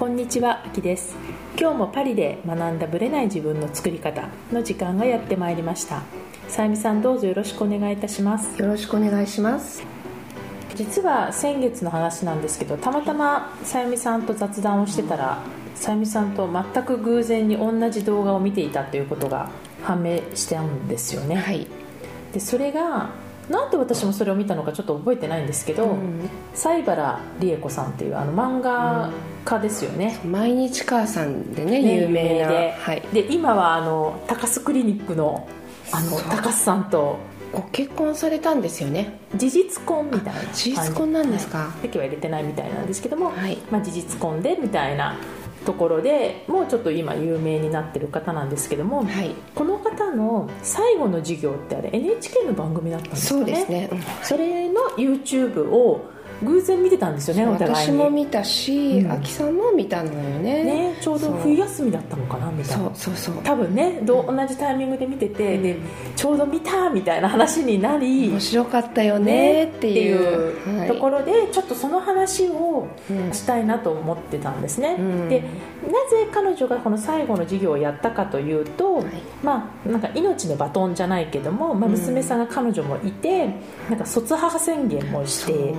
こんにちは、あきです。今日もパリで学んだブレない自分の作り方の時間がやってまいりました。さゆみさんどうぞよろしくお願いいたします。よろしくお願いします。実は先月の話なんですけどたまたまさゆみさんと雑談をしてたらさゆみさんと全く偶然に同じ動画を見ていたということが判明してあるんですよね、はい。でそれがなんで私もそれを見たのかちょっと覚えてないんですけど、うん西原理恵子さんっていうあの漫画家ですよね、毎日母さんでねね有名な。で,、はい、で今はあの高須クリニックのあの高須さんとご結婚されたんですよね。事実婚みたいな事実婚なんですか？はい。籍は入れてないみたいなんですけども、はい。まあ、事実婚でみたいなところでもうちょっと今有名になってる方なんですけども、はい。この方の最後の授業ってあれ NHK の番組だったんですそようですね、うん。それの YouTube を偶然見てたんですよねお互いに。私も見たし、うん。あきさんも見たのよね。ねちょうど冬休みだったのかなみたいそなうそうそう。多分ねどう同じタイミングで見てて、うん。でちょうど見たみたいな話になり面白かったよねっていう。ところで、ちょっとその話をうん。したいなと思ってたんですね、うん。でなぜ彼女がこの最後の授業をやったかというと、はい。まあなんか命のバトンじゃないけども、まあ、うん。娘さんが彼女もいて、なんか卒母宣言もして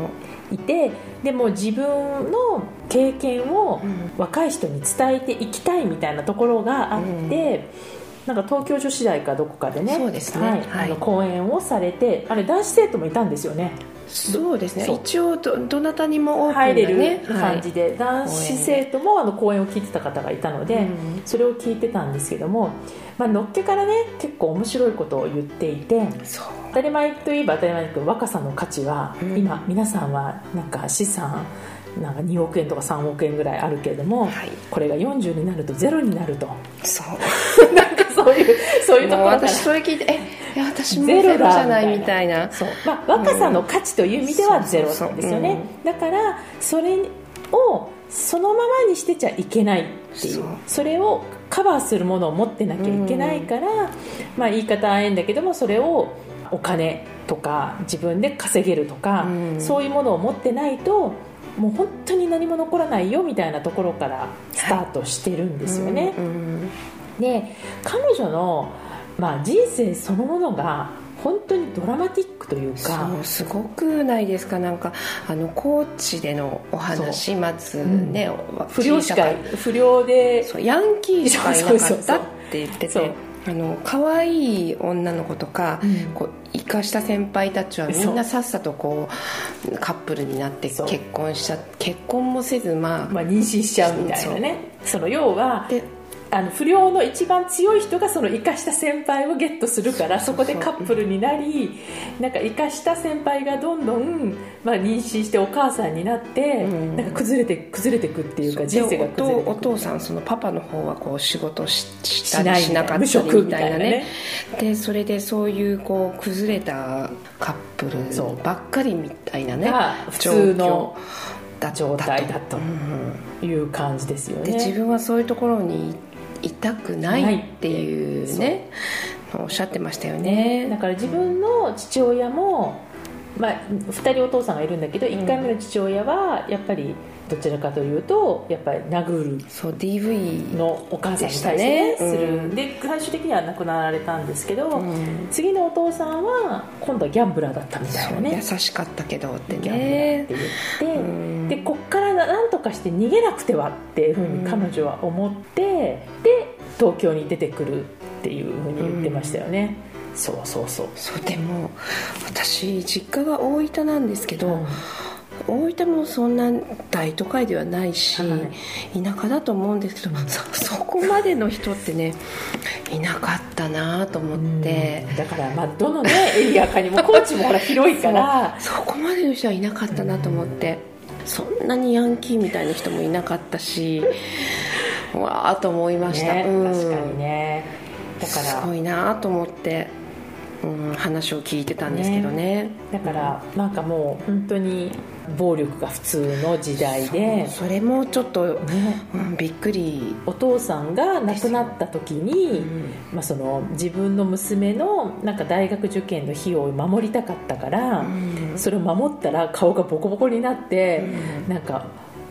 いてでも自分の経験をうん。若い人に伝えていきたいみたいなところがあって、なんか東京女子大かどこかでねそうですね。はいはい。あの講演をされてあれ男子生徒もいたんですよね。そうですね。一応どどなたにもオープン入れる感じで、男子生徒もあの講演を聞いてた方がいたので、うん。それを聞いてたんですけども、まあのっけからね結構面白いことを言っていてそう当たり前といえば当たり前だけど若さの価値は、うん。今皆さんはなんか資産なんか2億円とか3億円ぐらいあるけれども、はい。これが40になるとゼロになると。そう。なんかそういうそういうところから私それ聞いてえいや私もゼロじゃないみたいな。そう、まあ、若さの価値という意味ではうん。ゼロなんですよね、だからそれをそのままにしてちゃいけないっていう。そう。それをカバーするものを持ってなきゃいけないから、まあ、言い方はええんだけどもそれをお金とか自分で稼げるとか、うん。そういうものを持ってないともう本当に何も残らないよみたいなところからスタートしてるんですよね。うんうんで彼女の、まあ、人生そのものが本当にドラマティックというかそうすごくないですか？なんかあの高知でのお話まずね、不良しか不良でヤンキーしかいなかったって言っててあの可愛い女の子とか、うん。こう生かした先輩たちはみんなさっさとこうカップルになって結婚しちゃ結婚もせずまあ、まあ、妊娠しちゃうみたいなね。その要はであの不良の一番強い人がその生かした先輩をゲットするからそこでカップルになりなんか生かした先輩がどんどん、まあ、妊娠してお母さんになって、うん。なんか崩れて崩れていくっていうか人生がで崩れていくお父お父さんそのパパの方はこう仕事ししたしないりしなかった無りみたたいなね。ねでそれでそういうこう崩れたカップルばっかりみたいなねが普通の状態だとうん。いう感じですよね。で自分はそういうところにいたくないっていうね。おっしゃってましたよね。だから自分の父親も、まあ、2人お父さんがいるんだけど1回目の父親はやっぱりどちらかというとやっぱり殴るそう DV のお母さんに対してね。する、うん。で最終的には亡くなられたんですけど、うん。次のお父さんは今度はギャンブラーだったみたいなね。優しかったけどってギャンブラーってね言って、うん。でこっから何とかして逃げなくてはっていうふうに彼女は思って、で東京に出てくるっていうふうに言ってましたよね、そうそうそう。そうでも私実家が大分なんですけど、うん。大分もそんな大都会ではないし、は田舎だと思うんですけど、そそこまでの人ってねいなかったなと思って、だからまあどのねエリアかにも高知もほら広いから。そこまでの人はいなかったなと思って、そんなにヤンキーみたいな人もいなかったしわあと思いました、ねうん。確かにね。だかすらごいなと思って、うん、話を聞いてたんですけどね。だからなんかもう本当に暴力が普通の時代で。それもちょっと、ね。うん、びっくり。お父さんが亡くなった時に、まあ、その自分の娘のなんか大学受験の費用を守りたかったから、うん。それを守ったら顔がボコボコになって、なんか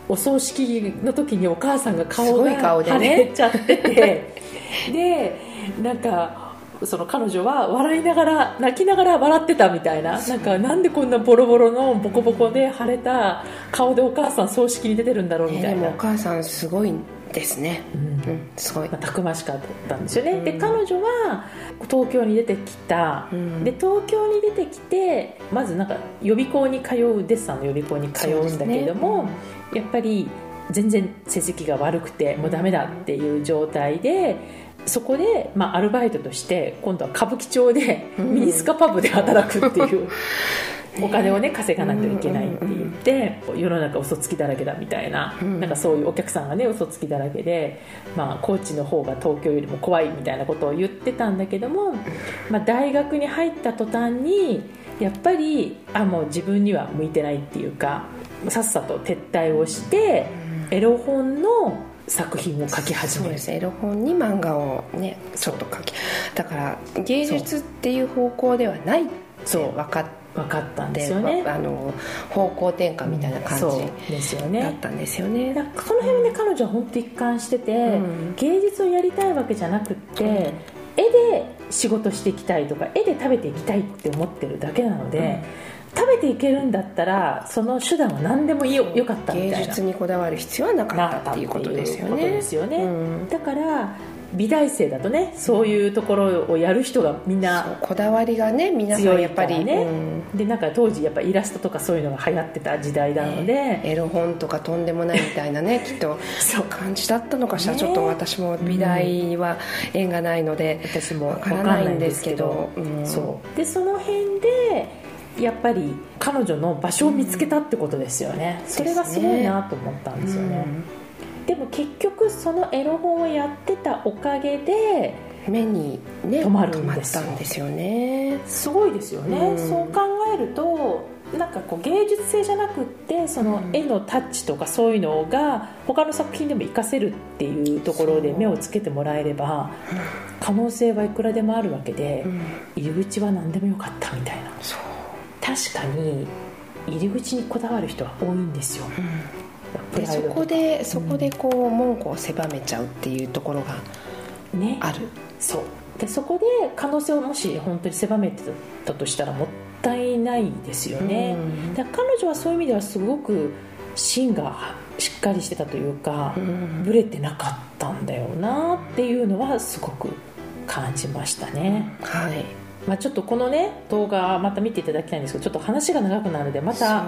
お葬式の時にお母さんが顔が腫れちゃってて。でなんかその彼女は笑いながら泣きながら笑ってたみたいな。なんかなんでこんなボロボロのボコボコで腫れた顔でお母さん葬式に出てるんだろうみねでたいな、もお母さんすごいですね。うん。うんすごい。まあ、たくましかったんですよね、うん。で彼女は東京に出てきた、うん。で東京に出てきてまずなんか予備校に通うデッサンの予備校に通うんだけれども、やっぱり全然成績が悪くてもうダメだっていう状態でそこで、まあ、アルバイトとして今度は歌舞伎町でうん。ミニスカパブで働くっていう、ね お金をね稼がないといけないって言って、世の中嘘つきだらけだみたいな,、うん。なんかそういうお客さんがね嘘つきだらけで、まあ、高知の方が東京よりも怖いみたいなことを言ってたんだけども、まあ、大学に入った途端にやっぱりあもう自分には向いてないっていうかさっさと撤退をして、エロ本の作品を書き始める。そうですエロ本に漫画をねちょっと書きだから芸術っていう方向ではないってそう。分かっ分かったんでてすよね。あの方向転換みたいな感そうじですよだねったんですよね。だからその辺で彼女は本当一貫してて、うん。芸術をやりたいわけじゃなくって、うん。絵で仕事していきたいとか絵で食べていきたいって思ってるだけなので、食べていけるんだったらその手段は何でもいいよよかったみたいな。芸術にこだわる必要はなかったっていうことですよね。ですよね。うん。だから美大生だとねそういうところをやる人がみんなこだわりがね皆さ強んやっぱり、ね、うん。でなんか当時やっぱイラストとかそういうのが流行ってた時代なので、エロ本とかとんでもないみたいなね きっとそう。感じだったのかしら、ね。ちょっと私も美大は縁がないので、私もわ分からないんですけどうんそうでその辺でやっぱり彼女の場所を見つけたってことですよね、それがすごいなと思ったんですよね、でも結局そのエロ本をやってたおかげでうん目にね止まるんですよ。ですよね。すごいですよね、うん。そう考えるとなんかこう芸術性じゃなくってその絵のタッチとかそういうのが他の作品でも活かせるっていうところで目をつけてもらえれば可能性はいくらでもあるわけで、うん。入り口は何でもよかったみたいな。そう、確かに入り口にこだわる人は多いんですよ。プでそこでそこでこう門戸を狭めちゃうっていうところがね。ある。そう。でそこで可能性をもし本当に狭めてたとしたらもったいないですよね、うん。だ彼女はそういう意味ではすごく芯がしっかりしてたというか、うん。ブレてなかったんだよなっていうのはすごく感じましたね、はいまあ、ちょっとこのね動画また見ていただきたいんですけどちょっと話が長くなるのでまた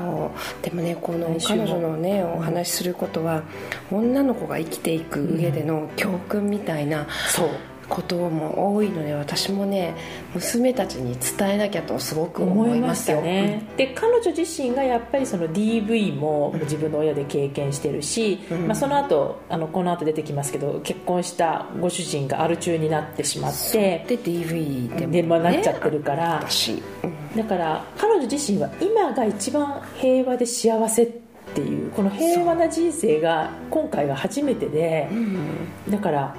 でもねこの彼女のねお話しすることは女の子が生きていく上での教訓みたいなそうことも多いので私もね娘たちに伝えなきゃとすごく思いますよ。ね、で彼女自身がやっぱりその DV も自分の親で経験してるし、うん。まあ、その後あのこの後出てきますけど結婚したご主人がアル中になってしまってで DV でも、ね、で、まあ、なっちゃってるから、私、うん。だから彼女自身は今が一番平和で幸せっていうこの平和な人生が今回が初めてでだから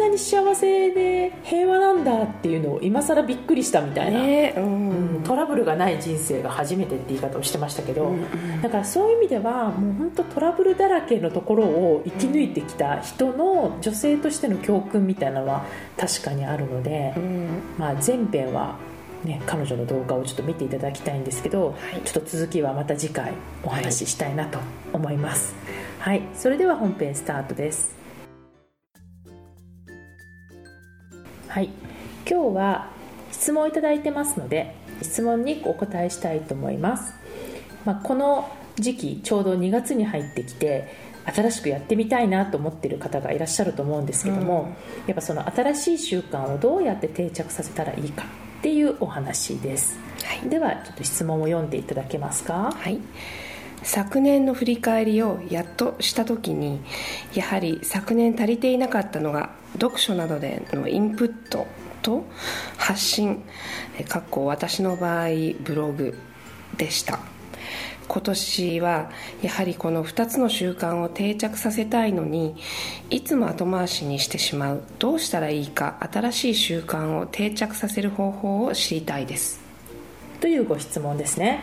なに幸せで平和なんだっていうのを今更びっくりしたみたいな、ね。うん。トラブルがない人生が初めてって言い方をしてましたけど、うんうんだからそういう意味ではもう本当トラブルだらけのところを生き抜いてきた人の女性としての教訓みたいなのは確かにあるので、うん。まあ、前編は、ね、彼女の動画をちょっと見ていただきたいんですけど、はい。ちょっと続きはまた次回お話ししたいなと思います、はい、それでは本編スタートですはい。今日は質問をいただいてますので質問にお答えしたいと思います、まあ、この時期ちょうど2月に入ってきて新しくやってみたいなと思っている方がいらっしゃると思うんですけども、やっぱその新しい習慣をどうやって定着させたらいいかっていうお話です、はい。ではちょっと質問を読んでいただけますか？はい。昨年の振り返りをやっとした時にやはり昨年足りていなかったのが読書などでのインプットと発信えかっこ私の場合ブログでした。今年はやはりこの2つの習慣を定着させたいのにいつも後回しにしてしまう。どうしたらいいか新しい習慣を定着させる方法を知りたいです。というご質問ですね、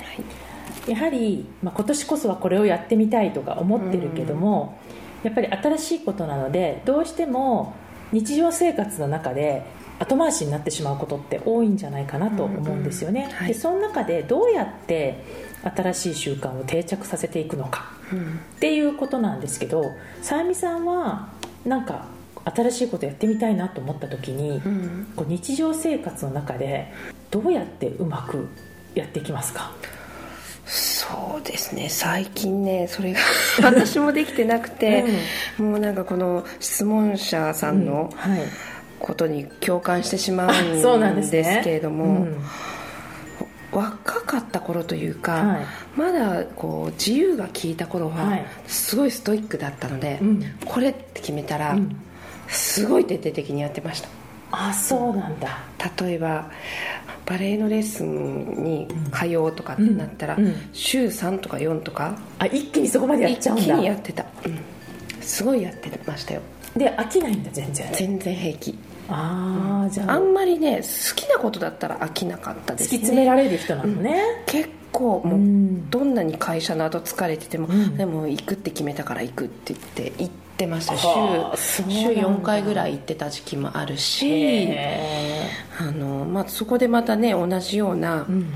やはり、まあ、今年こそはこれをやってみたいとか思ってるけども、やっぱり新しいことなのでどうしても日常生活の中で後回しになってしまうことって多いんじゃないかなと思うんですよね、うんうんはい。でその中でどうやって新しい習慣を定着させていくのかうん。っていうことなんですけどさゆみさんはなんか新しいことやってみたいなと思った時に、うん。こう日常生活の中でどうやってうまくやっていきますか？そうですね。最近ねそれが 私もできてなくて、もうなんかこの質問者さんのはい。ことに共感してしまうなんうんですけれども、うん。若かった頃というか、はい。まだこう自由が利いた頃ははい。すごいストイックだったので、うん。これって決めたら、うん。すごい徹底的にやってましたあそうなんだ。例えばバレエのレッスンに通おうとかってなったら、うんうん。週3とか4とかあ一気にそこまでやっ一気ちゃうんだ。にやってた、うん。すごいやってましたよ。で飽きないんだ全然。全然平気。ああじゃあ。あんまりね好きなことだったら飽きなかった突きですね。詰められる人なのね、結構もう、うん。どんなに会社の後疲れてても、ん。でも行くって決めたから行くって言って行ってましたはあ週週4回ぐらい行ってた時期もあるしへあの、まあ、そこでまたね同じようなーうん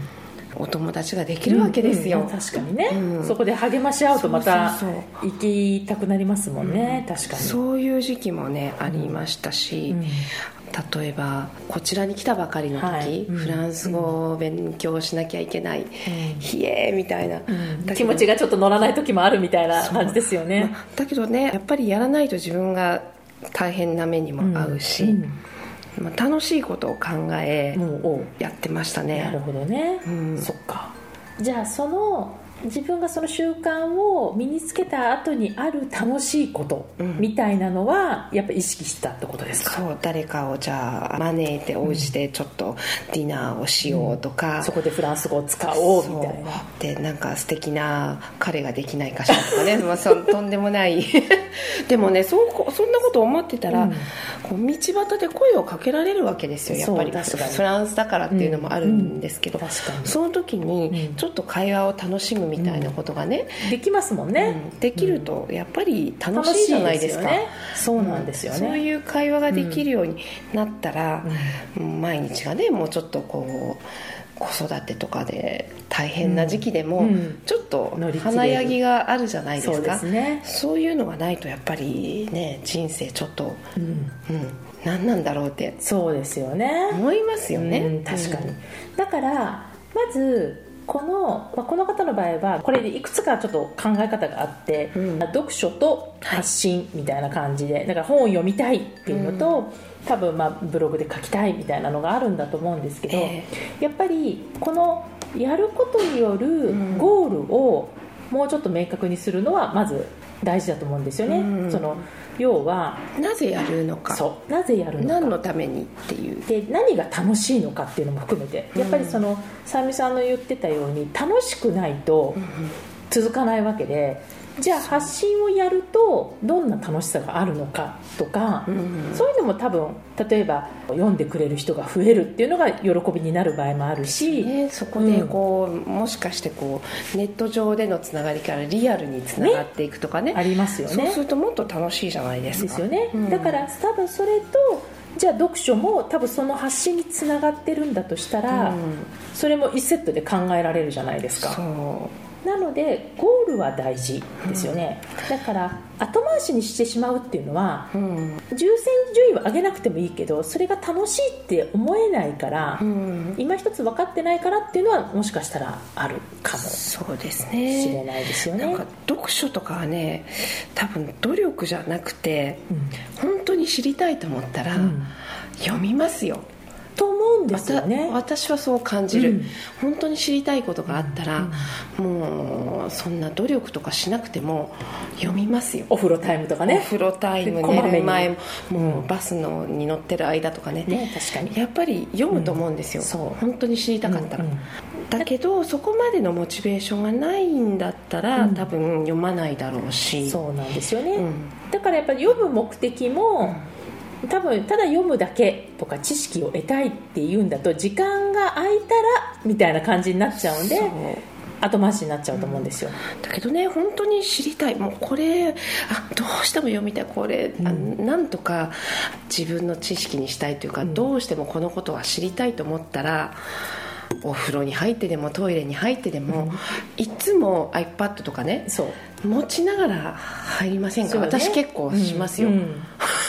お友達ができるわけですよ、うんうん確かにね、うん。そこで励まし合うとまた行きたくなりますもんね、確かに。そういう時期もねありましたし、うん。例えばこちらに来たばかりの時、はい。うん。フランス語を勉強しなきゃいけない、ひえーみたいな、うん。気持ちがちょっと乗らない時もあるみたいな感じですよね。まあだけどねやっぱりやらないと自分が大変な目にも合うし、うんまあ、楽しいことを考えもうおうやってましたなるねほどね、うん。そっか。じゃあその自分がその習慣を身につけた後にある楽しいことうん。みたいなのはやっぱ意識してたってことですか、そう誰かをじゃあ招いてお家でちょっとディナーをしようとか、そこでフランス語を使おうみたいな。でなんか素敵な彼ができないかしらとかね、まあ、そとんでもない。でもねそうそんなこと思ってたら、うん。こう道端で声をかけられるわけですよやっぱり。フランスだからっていうのもあるんですけど、その時にうん。ちょっと会話を楽しむみたいなことがね、できますもんうね、ん。できるとやっぱり楽しいじゃないですか。ね。そうなんですよね、そういう会話ができるようになったら、うん。毎日がねもうちょっとこう子育てとかで大変な時期でも、うん。ちょっと華やぎがあるじゃないですか。そうね。そういうのがないとやっぱりね人生ちょっと、うん。うん、何なんだろうってそうですよね。思いますよね、うん確かに、だからまずこの、まあ、この方の場合はこれでいくつかちょっと考え方があって、うん。読書と発信みたいな感じで、だから本を読みたいっていうのと、多分まあブログで書きたいみたいなのがあるんだと思うんですけど、えやっぱりこのやることによるん。ゴールをもうちょっと明確にするのはまず大事だと思うんですよね、うん。その要はなぜやるのか。そう。なぜやるのか。何のためにっていう。で何が楽しいのかっていうのも含めて。やっぱりそのさみさんの言ってたように楽しくないと続かないわけでじゃあ発信をやるとどんな楽しさがあるのかとか、ん。そういうのも多分例えば読んでくれる人が増えるっていうのが喜びになる場合もあるし、ね、そこでこう、もしかしてこうネット上でのつながりからリアルにつながっていくとかね。ありますよね。そうするともっと楽しいじゃないですか。ですよね、うん。だから多分それとじゃあ読書も多分その発信につながってるんだとしたら、うんそれも1セットで考えられるじゃないですか。そなのでゴールは大事ですよね、だから後回しにしてしまうっていうのはううん。優先順位を上げなくてもいいけどそれが楽しいって思えないから、うん。今一つ分かってないからっていうのはもしかしたらあるかもしそうですれねないですよね、なんか読書とかはね多分努力じゃなくてうん。本当に知りたいと思ったら、うん。読みますよと思うんですよね。私はそう感じる、うん。本当に知りたいことがあったら、もうそんな努力とかしなくても読みますよ。お風呂タイムとかね。お風呂タイム寝る前ももうバスのに乗ってる間とかね。ね確かに。やっぱり読むと思うんですよ、うんそう。本当に知りたかったら、うんうん。だけどそこまでのモチベーションがないんだったら、うん。多分読まないだろうし。そうなんですよね、うん。だからやっぱり読む目的も、多分ただ読むだけとか知識を得たいっていうんだと時間が空いたらみたいな感じになっちゃうんで後回しになっちゃうと思うんですよ、だけどね本当に知りたい。もうこれあどうしても読みたい。これ、あなんとか自分の知識にしたいというか、どうしてもこのことは知りたいと思ったらお風呂に入ってでもトイレに入ってでも、いつも iPad とかねそう持ちながら入りませんか、ね。私結構しますよ、うんうん。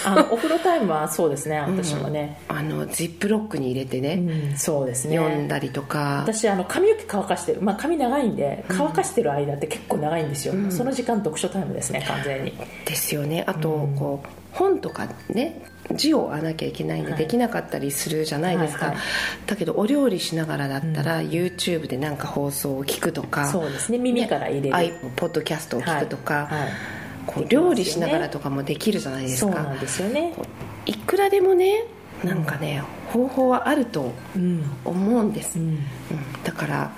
あのお風呂タイムはそうですね私もね、あのジップロックに入れてね、うん。そうですね。読んだりとか。私あの髪の毛乾かしてる、まあ、髪長いんで乾かしてる間って結構長いんですよ、その時間読書タイムですね完全に。ですよね。あと、こう本とかね字をなきゃいけないんで、はい。できなかったりするじゃないですか、はいはい。だけどお料理しながらだったら、YouTube でなんか放送を聞くとかそうですね。耳から入れる、アイポッドキャストを聞くとか、はい。はいこう料理しながらとかもできるじゃないですか。そうなんですよね。いくらでもねなんかね、方法はあるとうん思うんです、うん。うん。だから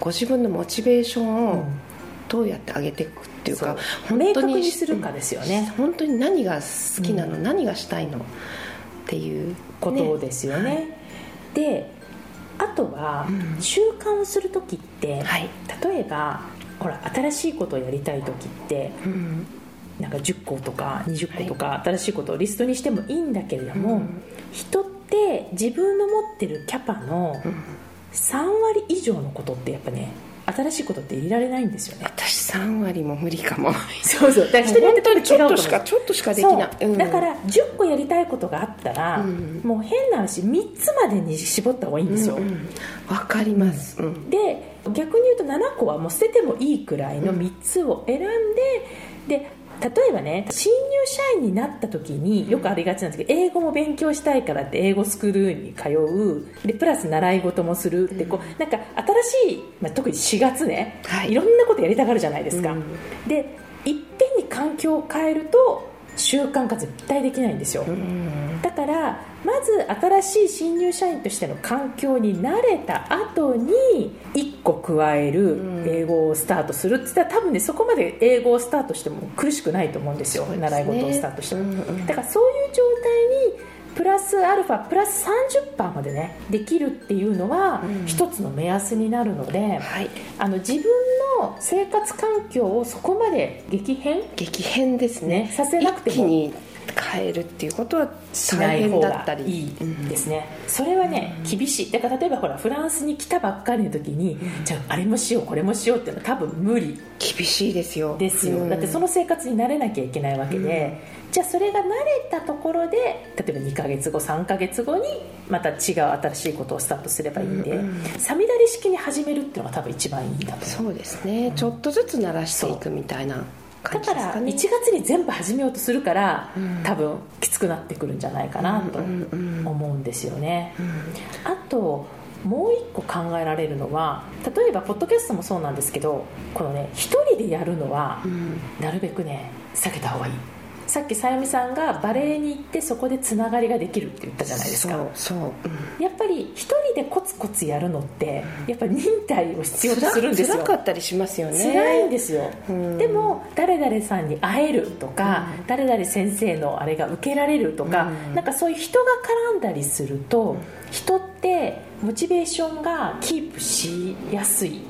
ご自分のモチベーションをどうやって上げていくっていうか、明確にするかですよね。本当に何が好きなの、何がしたいのっていうことですよね。であとは、うん。習慣をする時って、はい。例えばほら新しいことをやりたい時ってうん。なんか10個とか20個とか新しいことをリストにしてもいいんだけれども、うん。人って自分の持ってるキャパの3割以上のことってやっぱね新しいことって入れられないんですよね。私3割も無理かも。そうそう。だから人によってちょっとしかちょっとしかできない。そう。うん。だから10個やりたいことがあったら、うん。もう変な話3つまでに絞った方がいいんですよ、うんうん。わかります、うん。で逆に言うと7個はもう捨ててもいいくらいの3つを選んで、で例えばね新入社員になった時によくありがちなんですけど英語も勉強したいからって英語スクールに通う。でプラス習い事もするってこうなんか新しい、まあ、特に4月ね、はい。いろんなことやりたがるじゃないですか、うん。でいっぺんに環境を変えると習慣化絶対できないんですよ、うん。だからまず新しい新入社員としての環境に慣れた後に1個加える英語をスタートするって言ったら多分ねそこまで英語をスタートしても苦しくないと思うんですよね。習い事をスタートしても、うんうんだからそういう状態にプラスアルファプラス30%までねできるっていうのはうん。一つの目安になるので、はい。あの自分の生活環境をそこまで激変？激変ですね。ねさせなくても。一気に変えるっていうことは大変だったりいいですね、それはね厳しい。だから例えばほらフランスに来たばっかりの時に、じゃああれもしようこれもしようっていうのは多分無理厳しいですよ。ですよ、うん。だってその生活に慣れなきゃいけないわけで、じゃあそれが慣れたところで例えば2ヶ月後3ヶ月後にまた違う新しいことをスタートすればいいんで、うんうんさみだれ式に始めるっていうのが多分一番いいんだとそうですね。ちょっとずつ慣らしていくみたいな。感だから1じですかね。月に全部始めようとするから、うん。多分きつくなってくるんじゃないかなとうんうんうん思うんですよね、うん。あともう一個考えられるのは例えばポッドキャストもそうなんですけどこのね一人でやるのはうん。なるべくね避けた方がいいさっきさゆみさんがバレエに行ってそこでつながりができるって言ったじゃないですか。そうそう、うん。やっぱり一人でコツコツやるのってやっぱり忍耐を必要とするんですよ。辛かったりしますよね。辛いんですよ、うん。でも誰々さんに会えるとか、誰々先生のあれが受けられるとか、うん。なんかそういう人が絡んだりすると、人ってモチベーションがキープしやすい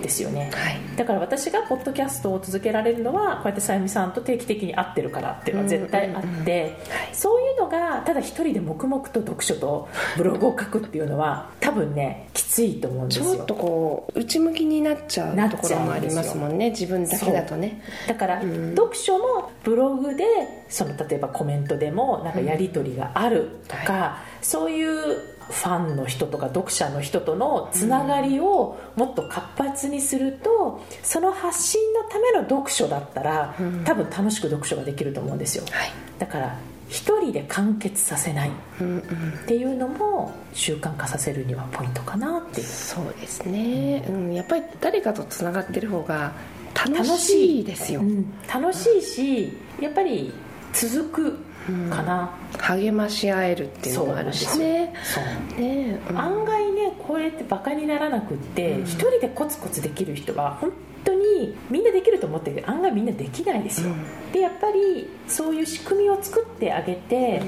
ですよね、はい。だから私がポッドキャストを続けられるのはこうやってさゆみさんと定期的に会ってるからっていうのは絶対あって、うんうんうんはい。そういうのがただ一人で黙々と読書とブログを書くっていうのは多分ねきついと思うんですよ。ちょっとこう内向きになっちゃうところもありますもんね自分だけだとね。だから、うん。読書もブログでその例えばコメントでもなんかやり取りがあるとか、そういうファンの人とか読者の人とのつながりをもっと活発にすると、その発信のための読書だったら、うん。多分楽しく読書ができると思うんですよ。はい。だから一人で完結させない。っうんうん。ていうのも習慣化させるにはポイントかなっていう。そうですね、うん、やっぱり誰かとつながってる方が楽楽ししいいですよ、うん。楽しいしやっぱり続くかな、励まし合えるっていうのもあるしねそう。ね。うん。案外ねこうやってバカにならなくってうん。一、人でコツコツできる人は本当にみんなできると思ってるけど案外みんなできないですよ、うん。でやっぱりそういう仕組みを作ってあげて、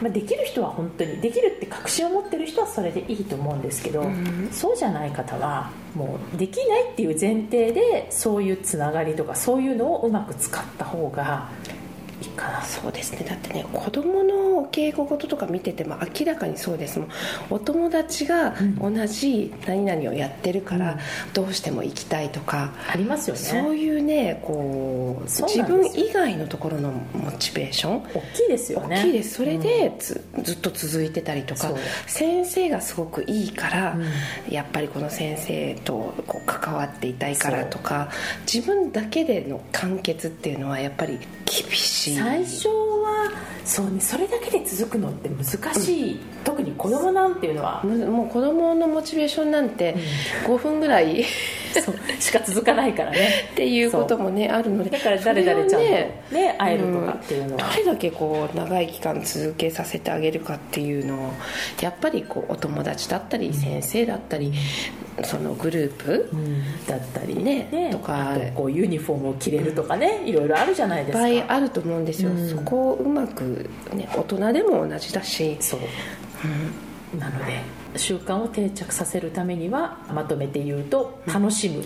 まあ、できる人は本当にできるって確信を持ってる人はそれでいいと思うんですけど、うん。そうじゃない方はもうできないっていう前提でそういうつながりとかそういうのをうまく使った方がかな。そうですね。だってね子供のお稽古事とか見てても明らかにそうですもん。お友達が同じ何々をやってるからうんどうしても行きたいとか、ありますよね。そういうねこう自分以外のところのモチベーション大きいですよね。大きいです。それでつ、ずっと続いてたりとか先生がすごくいいから、うん。やっぱりこの先生とこう関わっていたいからとか自分だけでの完結っていうのはやっぱり厳しい最初はそうねそれだけで続くのって難しい、特に子供なんていうのは、むもう子供のモチベーションなんて5分ぐらい。っそうしか続かないからね。ていうこともねあるのでだから誰々ちゃんとねね会えるとかっていうのは、どれだけこう長い期間続けさせてあげるかっていうのをやっぱりこうお友達だったり先生だったりそのグループうん。だったりねとか。こうユニフォームを着れるとかねいろいろあるじゃないいっですか。ぱいあると思うんですよ、うん。そこをうまく、ね、大人でも同じだし、そうなので習慣を定着させるためにはまとめて言うと楽しむ、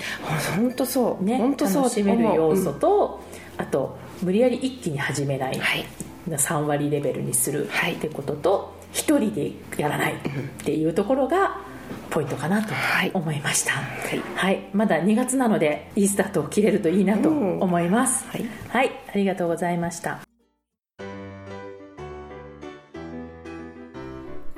本当そう、ね、本当そう楽しめる要素うん。と、あと無理やり一気に始めない、はい。3割レベルにする。はい。ってことと一人でやらない。っていうところがポイントかなとはい。思いました、はい。はい、まだ2月なのでいいスタートを切れるといいなと思います、はい。はい、ありがとうございました